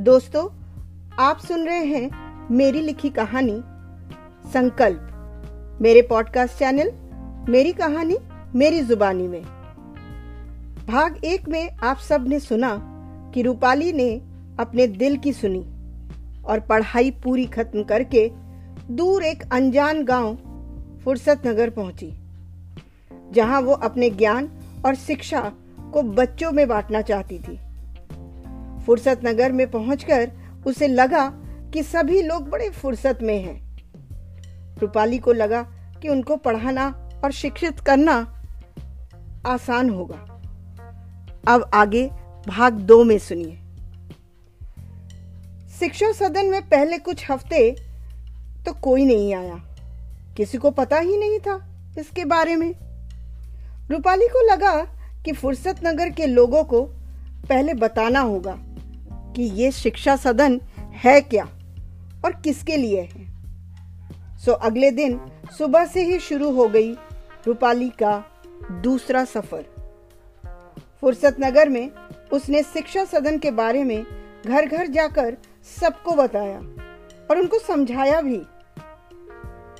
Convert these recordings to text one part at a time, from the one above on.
दोस्तों, आप सुन रहे हैं मेरी लिखी कहानी, संकल्प। मेरे पॉडकास्ट चैनल मेरी कहानी, मेरी जुबानी में। भाग एक में आप सबने सुना कि रूपाली ने अपने दिल की सुनी और पढ़ाई पूरी खत्म करके दूर एक अनजान गाँव, फुर्सत नगर पहुँची, जहाँ वो अपने ज्ञान और शिक्षा को बच्चों में बांटना चाहती थी। फुर्सत नगर में पहुंचकर उसे लगा कि सभी लोग बड़े फुर्सत में हैं। रूपाली को लगा कि उनको पढ़ाना और शिक्षित करना आसान होगा। अब आगे भाग दो में सुनिए। शिक्षा सदन में पहले कुछ हफ़्ते तो कोई नहीं आया। किसी को पता ही नहीं था इसके बारे में। रूपाली को लगा कि फुर्सत नगर के लोगों को पहले बताना होगा। कि ये शिक्षा सदन है क्या और किसके लिए है? सो अगले दिन सुबह से ही शुरू हो गई रूपाली का दूसरा सफ़र। फुर्सत नगर में उसने शिक्षा सदन के बारे में घर घर जाकर सबको बताया और उनको समझाया भी।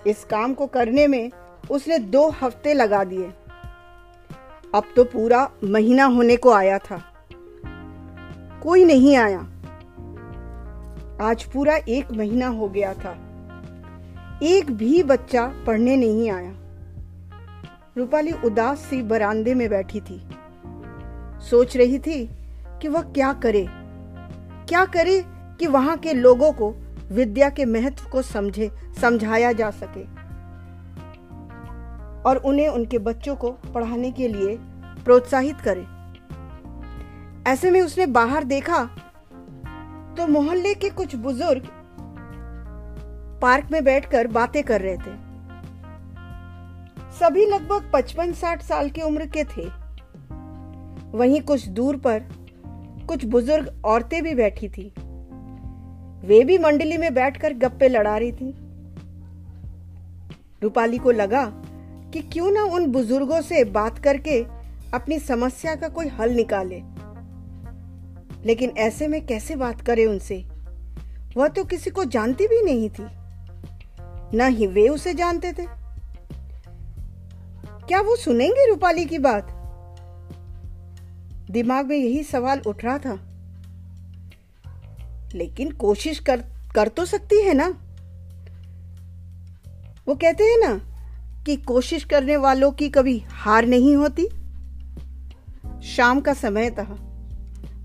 इस काम को करने में उसने दो हफ़्ते लगा दिए। अब तो पूरा महीना होने को आया था। कोई नहीं आया। आज पूरा एक महीना हो गया था। एक भी बच्चा पढ़ने नहीं आया। रूपाली उदास सी बरामदे में बैठी थी। सोच रही थी कि वह क्या करे। क्या करे कि वहाँ के लोगों को, विद्या के महत्व को समझे, समझाया जा सके। और उन्हें उनके बच्चों को पढ़ाने के लिए प्रोत्साहित करे। ऐसे में उसने बाहर देखा तो मोहल्ले के कुछ बुज़ुर्ग पार्क में बैठकर बातें कर रहे थे। सभी लगभग पचपन साठ साल की उम्र के थे। वहीं कुछ दूर पर कुछ बुज़ुर्ग औरतें भी बैठी थी। वे भी मंडली में बैठकर गप्पे लड़ा रही थी। रूपाली को लगा कि क्यों ना उन बुज़ुर्गों से बात करके अपनी समस्या का कोई हल निकाले। लेकिन ऐसे में कैसे बात करे उनसे? वह तो किसी को जानती भी नहीं थी। न ही वे उसे जानते थे। क्या वो सुनेंगे रूपाली की बात? दिमाग में यही सवाल उठ रहा था। लेकिन कोशिश कर कर तो सकती है ना? वो कहते हैं ना कि कोशिश करने वालों की कभी हार नहीं होती। शाम का समय था।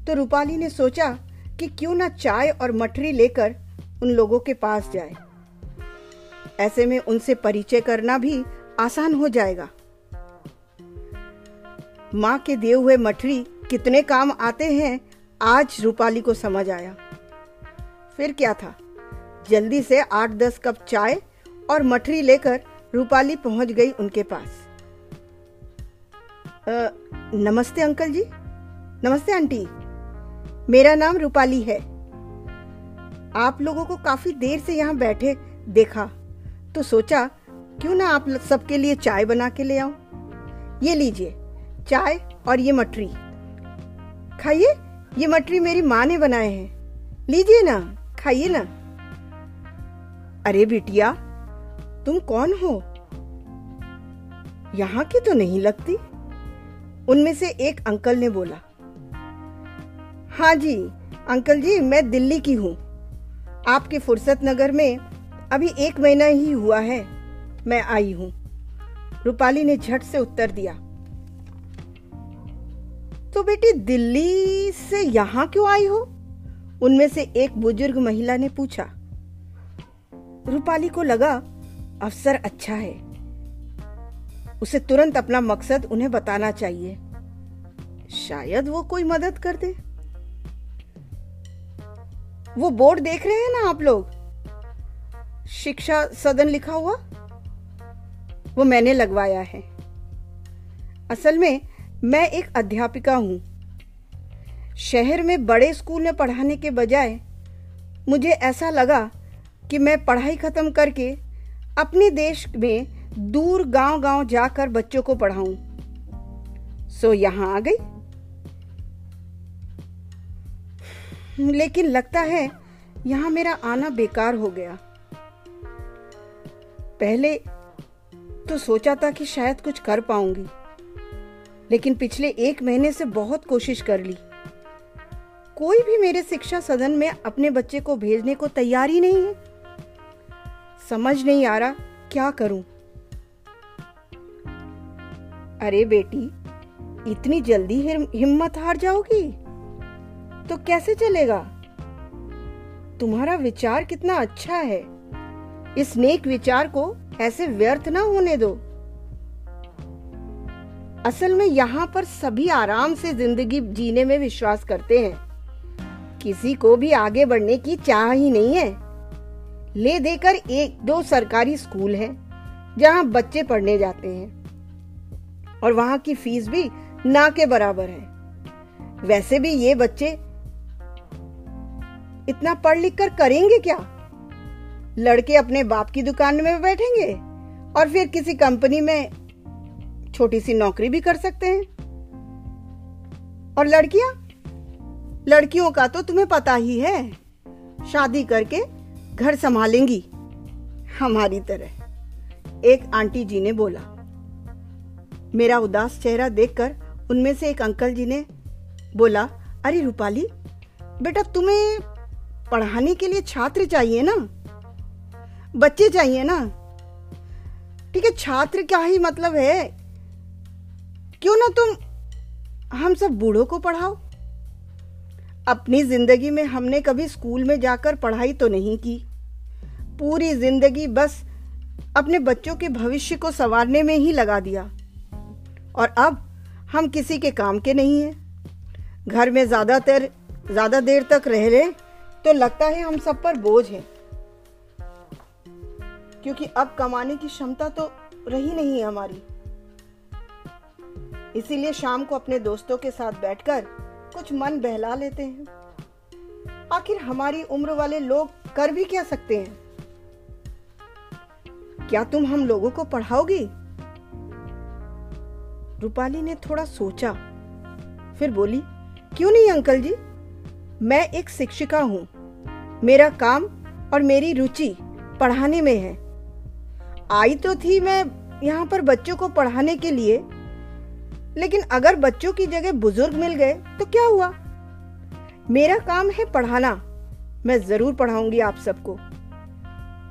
तो रूपाली ने सोचा कि क्यों ना चाय और मठरी लेकर उन लोगों के पास जाए। ऐसे में उनसे परिचय करना भी आसान हो जाएगा। माँ के दिए हुए मठरी कितने काम आते हैं आज रूपाली को समझ आया। फिर क्या था? जल्दी से आठ दस कप चाय और मठरी लेकर रूपाली पहुँच गई उनके पास। आ, नमस्ते अंकल जी। नमस्ते आंटी। मेरा नाम रूपाली है। आप लोगों को काफ़ी देर से यहाँ बैठे देखा तो सोचा, क्यों ना आप सबके लिए चाय बना के ले आओ ये लीजिए, चाय और ये मटरी। खाइए, ये मटरी मेरी माँ ने बनाए हैं। लीजिए ना, खाइए ना। अरे बिटिया, तुम कौन हो? यहाँ की तो नहीं लगती? उनमें से एक अंकल ने बोला हाँ जी, अंकल जी, मैं दिल्ली की हूँ। आपके फुर्सत नगर में अभी एक महीना ही हुआ है, मैं आई हूँ। रूपाली ने झट से उत्तर दिया। तो बेटी, दिल्ली से यहाँ क्यों आई हो? उनमें से एक बुज़ुर्ग महिला ने पूछा। रूपाली को लगा अवसर अच्छा है। उसे तुरंत अपना मकसद उन्हें बताना चाहिए। शायद वो कोई मदद कर दे। वो बोर्ड देख रहे हैं ना आप लोग? शिक्षा सदन लिखा हुआ? वो मैंने लगवाया है। असल में मैं एक अध्यापिका हूँ। शहर में बड़े स्कूल में पढ़ाने के बजाय मुझे ऐसा लगा कि मैं पढ़ाई खत्म करके अपने देश में दूर गांव-गांव जाकर बच्चों को पढ़ाऊं। सो यहाँ आ गई। लेकिन लगता है यहाँ मेरा आना बेकार हो गया। पहले तो सोचा था कि शायद कुछ कर पाऊँगी, लेकिन पिछले एक महीने से बहुत कोशिश कर ली। कोई भी मेरे शिक्षा सदन में अपने बच्चे को भेजने को तैयार ही नहीं है। समझ नहीं आ रहा, क्या करूँ? अरे बेटी, इतनी जल्दी हिम्मत हार जाओगी? तो कैसे चलेगा? तुम्हारा विचार कितना अच्छा है। इस नेक विचार को ऐसे व्यर्थ ना होने दो। असल में यहाँ पर सभी आराम से ज़िंदगी जीने में विश्वास करते हैं। किसी को भी आगे बढ़ने की चाह ही नहीं है। ले देकर एक दो सरकारी स्कूल हैं, जहाँ बच्चे पढ़ने जाते हैं। और वहाँ की फ़ीस भी ना के बराबर है। वैसे भी ये बच्चे इतना पढ़ लिख कर करेंगे क्या? लड़के अपने बाप की दुकान में बैठेंगे और फिर किसी कंपनी में छोटी सी नौकरी भी कर सकते हैं। और लड़कियाँ? लड़कियों का तो तुम्हें पता ही है। शादी करके घर संभालेंगी हमारी तरह। एक आंटी जी ने बोला, मेरा उदास चेहरा देखकर उनमें से एक अंकल जी ने बोला, अरे रूपाली, बेटा तुम्हें पढ़ाने के लिए छात्र चाहिए ना? बच्चे चाहिए ना? ठीक है, छात्र क्या ही मतलब है? क्यों ना तुम हम सब बूढ़ों को पढ़ाओ? अपनी ज़िंदगी में हमने कभी स्कूल में जाकर पढ़ाई तो नहीं की। पूरी ज़िंदगी बस अपने बच्चों के भविष्य को संवारने में ही लगा दिया। और अब हम किसी के काम के नहीं हैं। घर में ज़्यादातर, ज़्यादा देर तक रह रहे तो लगता है हम सब पर बोझ है। क्योंकि अब कमाने की क्षमता तो रही नहीं है हमारी। इसीलिए शाम को अपने दोस्तों के साथ बैठकर कुछ मन बहला लेते हैं। आखिर हमारी उम्र वाले लोग कर भी क्या सकते हैं? क्या तुम हम लोगों को पढ़ाओगी? रूपाली ने थोड़ा सोचा, फिर बोली, क्यों नहीं, अंकल जी? मैं एक शिक्षिका हूँ। मेरा काम और मेरी रुचि पढ़ाने में है। आई तो थी मैं यहाँ पर बच्चों को पढ़ाने के लिए, लेकिन अगर बच्चों की जगह बुज़ुर्ग मिल गए तो क्या हुआ? मेरा काम है पढ़ाना। मैं ज़रूर पढ़ाऊँगी आप सबको।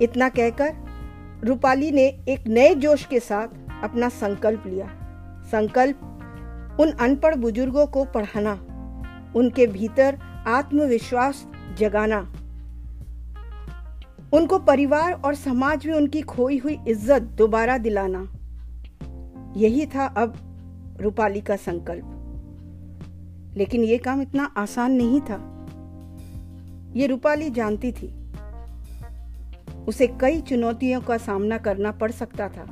इतना कहकर रूपाली ने एक नए जोश के साथ अपना संकल्प लिया। संकल्प, उन अनपढ़ बुज़ुर्गों को पढ़ाना, उनके भीतर आत्मविश्वास जगाना। उनको परिवार और समाज में उनकी खोई हुई इज़्ज़त दोबारा दिलाना। यही था अब रूपाली का संकल्प। लेकिन यह काम इतना आसान नहीं था। ये रूपाली जानती थी। उसे कई चुनौतियों का सामना करना पड़ सकता था।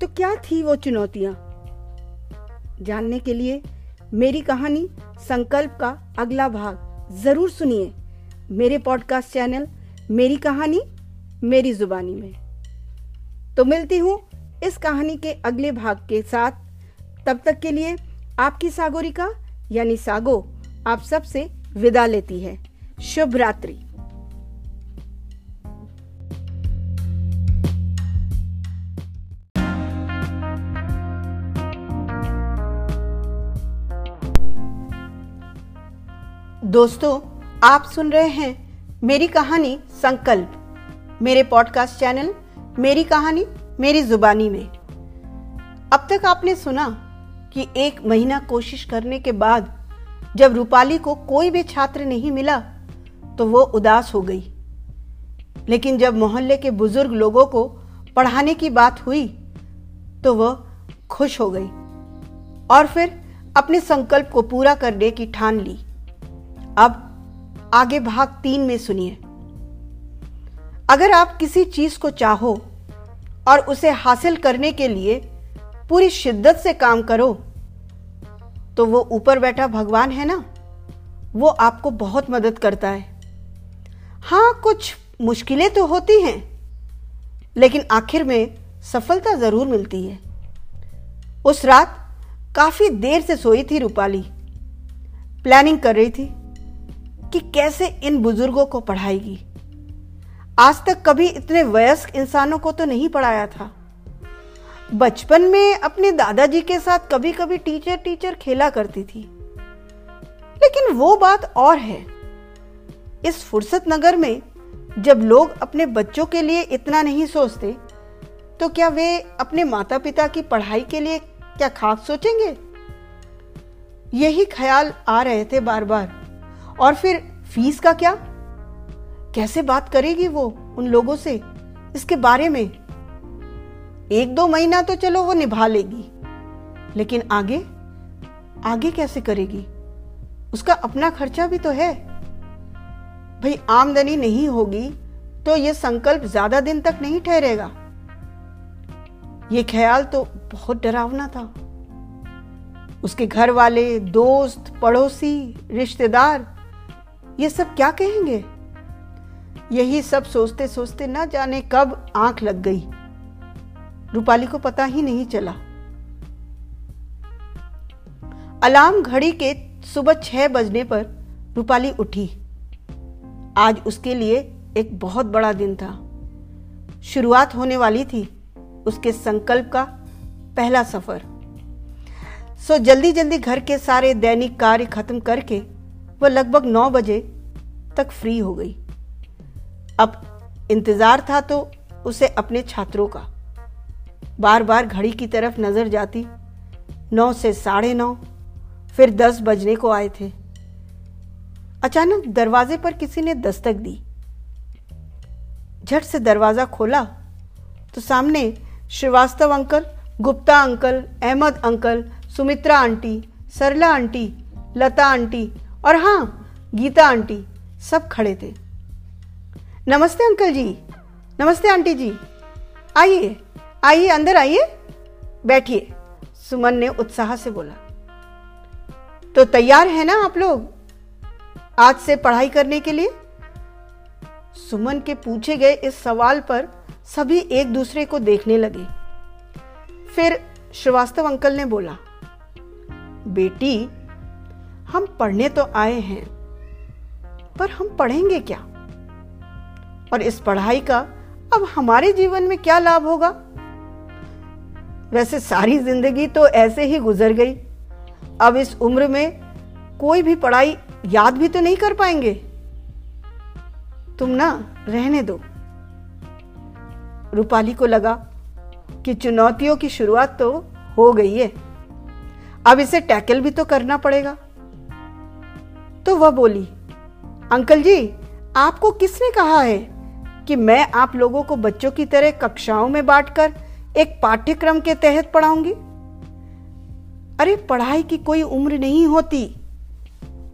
तो क्या थी वो चुनौतियाँ? जानने के लिए मेरी कहानी, संकल्प का अगला भाग ज़रूर सुनिए। मेरे पॉडकास्ट चैनल मेरी कहानी, मेरी जुबानी में। तो मिलती हूँ इस कहानी के अगले भाग के साथ। तब तक के लिए आपकी सागोरिका, यानी सागो, आप सबसे विदा लेती है। शुभ रात्रि। दोस्तों, आप सुन रहे हैं मेरी कहानी संकल्प। मेरे पॉडकास्ट चैनल मेरी कहानी, मेरी जुबानी में। अब तक आपने सुना कि एक महीना कोशिश करने के बाद जब रूपाली को कोई भी छात्र नहीं मिला तो वो उदास हो गई। लेकिन जब मोहल्ले के बुज़ुर्ग लोगों को पढ़ाने की बात हुई तो वह खुश हो गई और फिर अपने संकल्प को पूरा करने की ठान ली। अब आगे भाग तीन में सुनिए। अगर आप किसी चीज़ को चाहो और उसे हासिल करने के लिए पूरी शिद्दत से काम करो तो वो ऊपर बैठा भगवान है ना? वो आपको बहुत मदद करता है। हाँ कुछ मुश्किलें तो होती हैं, लेकिन आखिर में सफलता ज़रूर मिलती है। उस रात काफ़ी देर से सोई थी रूपाली। प्लानिंग कर रही थी। कि कैसे इन बुज़ुर्गों को पढ़ाएगी? आज तक कभी इतने वयस्क इंसानों को तो नहीं पढ़ाया था। बचपन में अपने दादाजी के साथ कभी कभी टीचर टीचर खेला करती थी। लेकिन वो बात और है। इस फुर्सत नगर में जब लोग अपने बच्चों के लिए इतना नहीं सोचते तो क्या वे अपने माता पिता की पढ़ाई के लिए क्या खास सोचेंगे? यही ख्याल आ रहे थे बार बार और फिर फ़ीस का क्या? कैसे बात करेगी वो उन लोगों से? इसके बारे में। एक दो महीना तो चलो वो निभा लेगी। लेकिन आगे? आगे कैसे करेगी? उसका अपना खर्चा भी तो है। भाई, आमदनी नहीं होगी तो ये संकल्प ज़्यादा दिन तक नहीं ठहरेगा। ये ख्याल तो बहुत डरावना था। उसके घर वाले दोस्त, पड़ोसी, रिश्तेदार ये सब क्या कहेंगे? यही सब सोचते सोचते न जाने कब आँख लग गई। रूपाली को पता ही नहीं चला। अलार्म घड़ी के सुबह छह बजने पर रूपाली उठी। आज उसके लिए एक बहुत बड़ा दिन था। शुरुआत होने वाली थी उसके संकल्प का पहला सफ़र। सो जल्दी जल्दी घर के सारे दैनिक कार्य खत्म करके वह लगभग नौ बजे तक फ्री हो गई। अब इंतज़ार था तो उसे अपने छात्रों का। बार बार घड़ी की तरफ़ नज़र जाती। नौ से साढ़े नौ, फिर दस बजने को आए थे। अचानक दरवाजे पर किसी ने दस्तक दी। झट से दरवाज़ा खोला तो सामने Srivastava uncle, Gupta uncle, Ahmed uncle, Sumitra aunty, Sarla aunty, Lata aunty और हाँ गीता आंटी सब खड़े थे। नमस्ते अंकल जी। नमस्ते आंटी जी। आइए आइए, अंदर आइए। बैठिए। सुमन ने उत्साह से बोला। तो तैयार है ना आप लोग? आज से पढ़ाई करने के लिए? सुमन के पूछे गए इस सवाल पर सभी एक दूसरे को देखने लगे। फिर श्रीवास्तव अंकल ने बोला, बेटी हम पढ़ने तो आए हैं, पर हम पढ़ेंगे क्या? और इस पढ़ाई का अब हमारे जीवन में क्या लाभ होगा? वैसे सारी ज़िंदगी तो ऐसे ही गुजर गई। अब इस उम्र में कोई भी पढ़ाई याद भी तो नहीं कर पाएँगे। तुम ना रहने दो। रूपाली को लगा कि चुनौतियों की शुरुआत तो हो गई है। अब इसे टैकल भी तो करना पड़ेगा। तो वह बोली, अंकल जी, आपको किसने कहा है कि मैं आप लोगों को बच्चों की तरह कक्षाओं में बांटकर एक पाठ्यक्रम के तहत पढ़ाऊँगी? अरे, पढ़ाई की कोई उम्र नहीं होती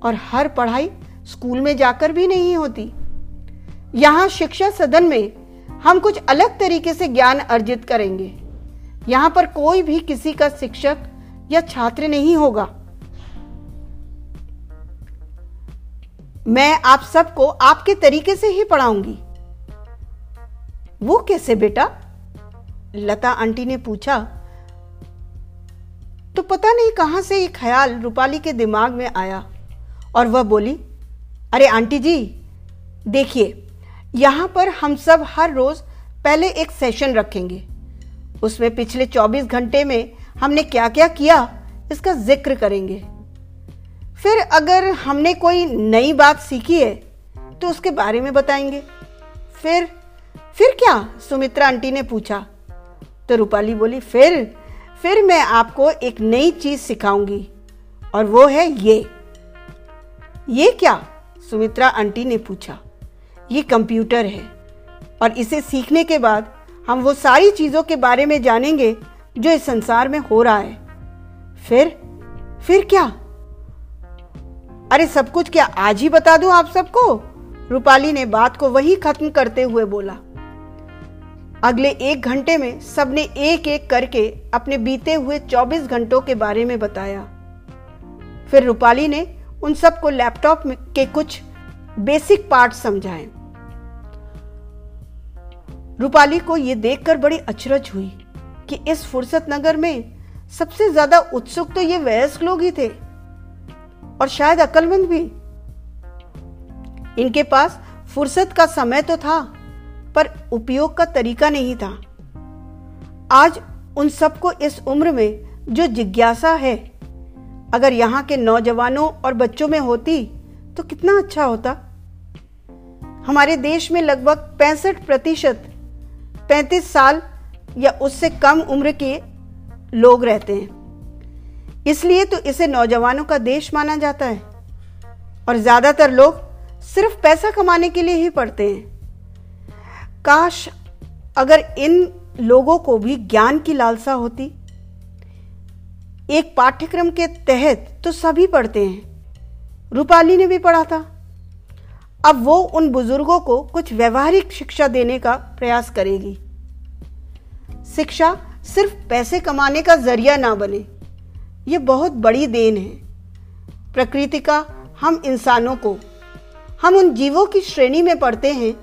और हर पढ़ाई स्कूल में जाकर भी नहीं होती। यहाँ शिक्षा सदन में हम कुछ अलग तरीके से ज्ञान अर्जित करेंगे। यहाँ पर कोई भी किसी का शिक्षक या छात्र नहीं होगा। मैं आप सबको आपके तरीके से ही पढ़ाऊँगी। वो कैसे बेटा? लता आंटी ने पूछा। तो पता नहीं कहाँ से ये ख्याल रूपाली के दिमाग में आया। और वह बोली, अरे आंटी जी, देखिए, यहाँ पर हम सब हर रोज पहले एक सेशन रखेंगे। उसमें पिछले 24 घंटे में हमने क्या क्या किया, इसका ज़िक्र करेंगे। फिर अगर हमने कोई नई बात सीखी है तो उसके बारे में बताएँगे। फिर फिर क्या? सुमित्रा आंटी ने पूछा। तो रूपाली बोली, फिर फिर मैं आपको एक नई चीज़ सिखाऊँगी, और वो है ये। ये क्या? सुमित्रा आंटी ने पूछा। ये कंप्यूटर है, और इसे सीखने के बाद हम वो सारी चीज़ों के बारे में जानेंगे जो इस संसार में हो रहा है। फिर फिर क्या? अरे सब कुछ क्या आज ही बता दूँ आप सबको? रूपाली ने बात को वही खत्म करते हुए बोला। अगले एक घंटे में सबने एक एक करके अपने बीते हुए 24 घंटों के बारे में बताया। फिर रूपाली ने उन सबको लैपटॉप के कुछ बेसिक पार्ट समझाए। रूपाली को यह देखकर बड़ी अचरज हुई कि इस फुर्सत नगर में सबसे ज़्यादा उत्सुक तो ये वयस्क लोग ही थे। और शायद अक्लमंद भी। इनके पास फुर्सत का समय तो था, पर उपयोग का तरीका नहीं था। आज उन सबको इस उम्र में जो जिज्ञासा है, अगर यहाँ के नौजवानों और बच्चों में होती तो कितना अच्छा होता। हमारे देश में लगभग पैंसठ प्रतिशत, पैंतीस साल या उससे कम उम्र के लोग रहते हैं। इसलिए तो इसे नौजवानों का देश माना जाता है। और ज़्यादातर लोग सिर्फ़ पैसा कमाने के लिए ही पढ़ते हैं। काश अगर इन लोगों को भी ज्ञान की लालसा होती। एक पाठ्यक्रम के तहत तो सभी पढ़ते हैं। रूपाली ने भी पढ़ा था। अब वो उन बुज़ुर्गों को कुछ व्यवहारिक शिक्षा देने का प्रयास करेगी। शिक्षा सिर्फ़ पैसे कमाने का ज़रिया ना बने। ये बहुत बड़ी देन है। प्रकृति का हम इंसानों को, हम उन जीवों की श्रेणी में पढ़ते हैं,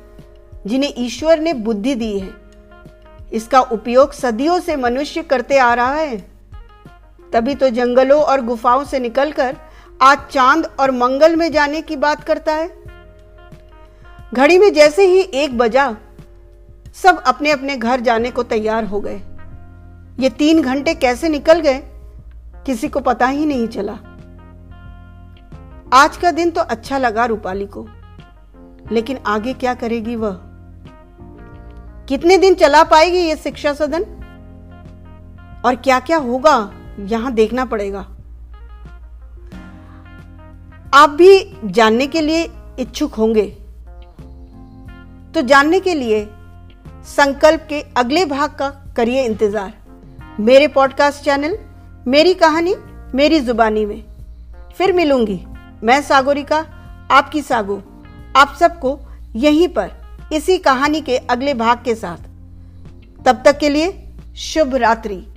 जिन्हें ईश्वर ने बुद्धि दी है। इसका उपयोग सदियों से मनुष्य करते आ रहा है। तभी तो जंगलों और गुफाओं से निकलकर आज चाँद और मंगल में जाने की बात करता है। घड़ी में जैसे ही एक बजा, सब अपने अपने घर जाने को तैयार हो गए। ये तीन घंटे कैसे निकल गए? किसी को पता ही नहीं चला। आज का दिन तो अच्छा लगा रूपाली को। लेकिन आगे क्या करेगी वह? कितने दिन चला पाएगी ये शिक्षा सदन? और क्या क्या होगा, यहाँ देखना पड़ेगा। आप भी जानने के लिए इच्छुक होंगे। तो जानने के लिए संकल्प के अगले भाग का करिए इंतज़ार। मेरे पॉडकास्ट चैनल मेरी कहानी मेरी जुबानी में। फिर मिलूँगी मैं सागोरिका, आपकी सागो। आप सबको यहीं पर, इसी कहानी के अगले भाग के साथ। तब तक के लिए शुभ रात्रि।